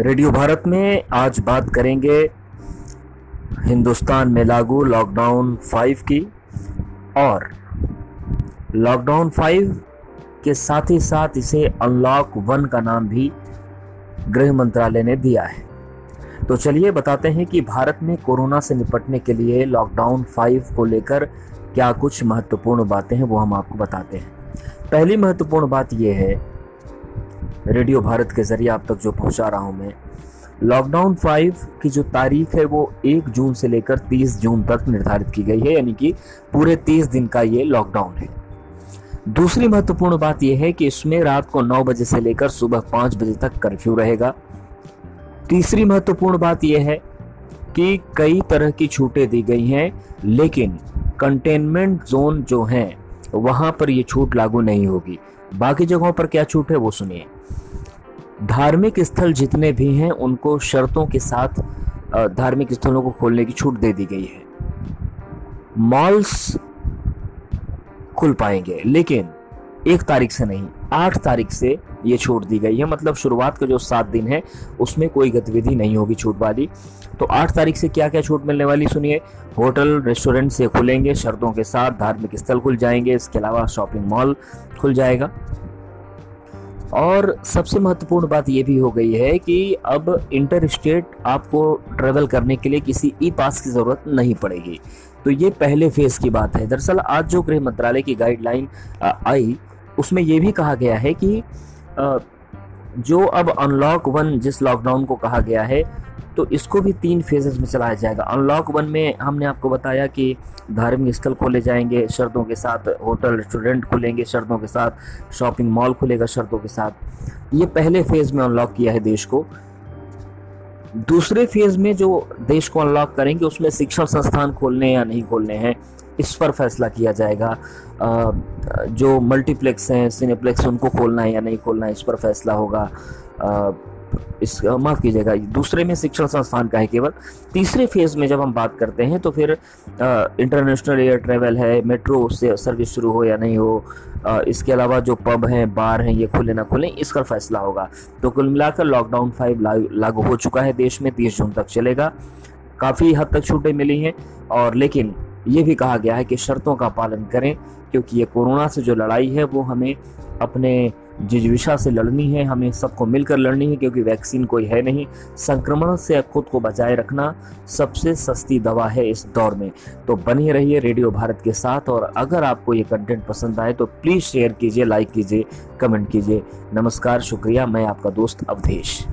Radio Bharat में आज बात करेंगे हिंदुस्तान में लागू लॉकडाउन फाइव की। और लॉकडाउन फाइव के साथ ही साथ इसे अनलॉक वन का नाम भी गृह मंत्रालय ने दिया है। तो चलिए बताते हैं कि भारत में कोरोना से निपटने के लिए लॉकडाउन फाइव को लेकर क्या कुछ महत्वपूर्ण बातें हैं वो हम आपको बताते हैं। पहली महत्वपूर्ण बात यह है रेडियो भारत के ज़रिए आप तक जो पहुँचा रहा हूँ मैं। लॉकडाउन फाइव की जो तारीख है, वो एक जून से लेकर तीस जून तक निर्धारित की गई है, यानी कि पूरे तीस दिन का ये लॉकडाउन है। दूसरी महत्वपूर्ण बात यह है कि इसमें रात को नौ बजे से लेकर सुबह पाँच बजे तक कर्फ्यू रहेगा। तीसरी महत्वपूर्ण बात यह है कि कई तरह की छूटें दी गई हैं, लेकिन कंटेनमेंट जोन जो हैं, वहाँ पर ये छूट लागू नहीं होगी। बाकी जगहों पर क्या छूट है वो सुनिए। धार्मिक स्थल जितने भी हैं, उनको शर्तों के साथ धार्मिक स्थलों को खोलने की छूट दे दी गई है। मॉल्स खुल पाएँगे, लेकिन एक तारीख से नहीं, आठ तारीख से ये छूट दी गई है। मतलब शुरुआत का जो सात दिन है, उसमें कोई गतिविधि नहीं होगी छूट वाली तो आठ तारीख से क्या क्या छूट मिलने वाली सुनिए। होटल, रेस्टोरेंट से खुलेंगे, शर्तों के साथ धार्मिक स्थल खुल जाएँगे, इसके अलावा शॉपिंग मॉल खुल जाएगा। और सबसे महत्वपूर्ण बात यह भी हो गई है कि अब इंटर स्टेट आपको ट्रेवल करने के लिए किसी ई पास की ज़रूरत नहीं पड़ेगी। तो ये पहले फ़ेज़ की बात है। दरअसल आज जो गृह मंत्रालय की गाइडलाइन आई उसमें यह भी कहा गया है कि जो अब अनलॉक वन जिस लॉकडाउन को कहा गया है तो इसको भी तीन फेजेस में चलाया जाएगा। अनलॉक वन में हमने आपको बताया कि धार्मिक स्थल खोले जाएँगे शर्तों के साथ होटल रेस्टोरेंट खुलेंगे शर्तों के साथ शॉपिंग मॉल खुलेगा शर्तों के साथ। ये पहले फ़ेज़ में अनलॉक किया है देश को। दूसरे फ़ेज़ में जो देश को अनलॉक करेंगे, उसमें शिक्षण संस्थान खोलने या नहीं खोलने हैं इस पर फैसला किया जाएगा। जो मल्टीप्लेक्स हैं सिनेप्लेक्स उनको खोलना है या नहीं खोलना है इस पर फैसला होगा। इस माफ़ कीजिएगा दूसरे में शिक्षण संस्थान का है केवल। तीसरे फ़ेज़ में जब हम बात करते हैं तो फिर इंटरनेशनल एयर ट्रेवल है मेट्रो से सर्विस शुरू हो या नहीं हो आ, इसके अलावा जो पब हैं बार हैं ये खुले ना खुले इसका फैसला होगा। तो कुल मिलाकर लॉकडाउन फाइव लागू हो चुका है देश में तीस जून तक चलेगा। काफ़ी हद तक छूटें मिली हैं और लेकिन ये भी कहा गया है कि शर्तों का पालन करें, क्योंकि ये कोरोना से जो लड़ाई है, वो हमें अपने जिजविशा से लड़नी है, हमें सबको मिलकर लड़नी है, क्योंकि वैक्सीन कोई है नहीं। संक्रमण से खुद को बचाए रखना सबसे सस्ती दवा है इस दौर में। तो बने रहिए रेडियो भारत के साथ, और अगर आपको ये कंटेंट पसंद आए तो प्लीज़ शेयर कीजिए लाइक कीजिए कमेंट कीजिए। नमस्कार, शुक्रिया। मैं आपका दोस्त अवधेश।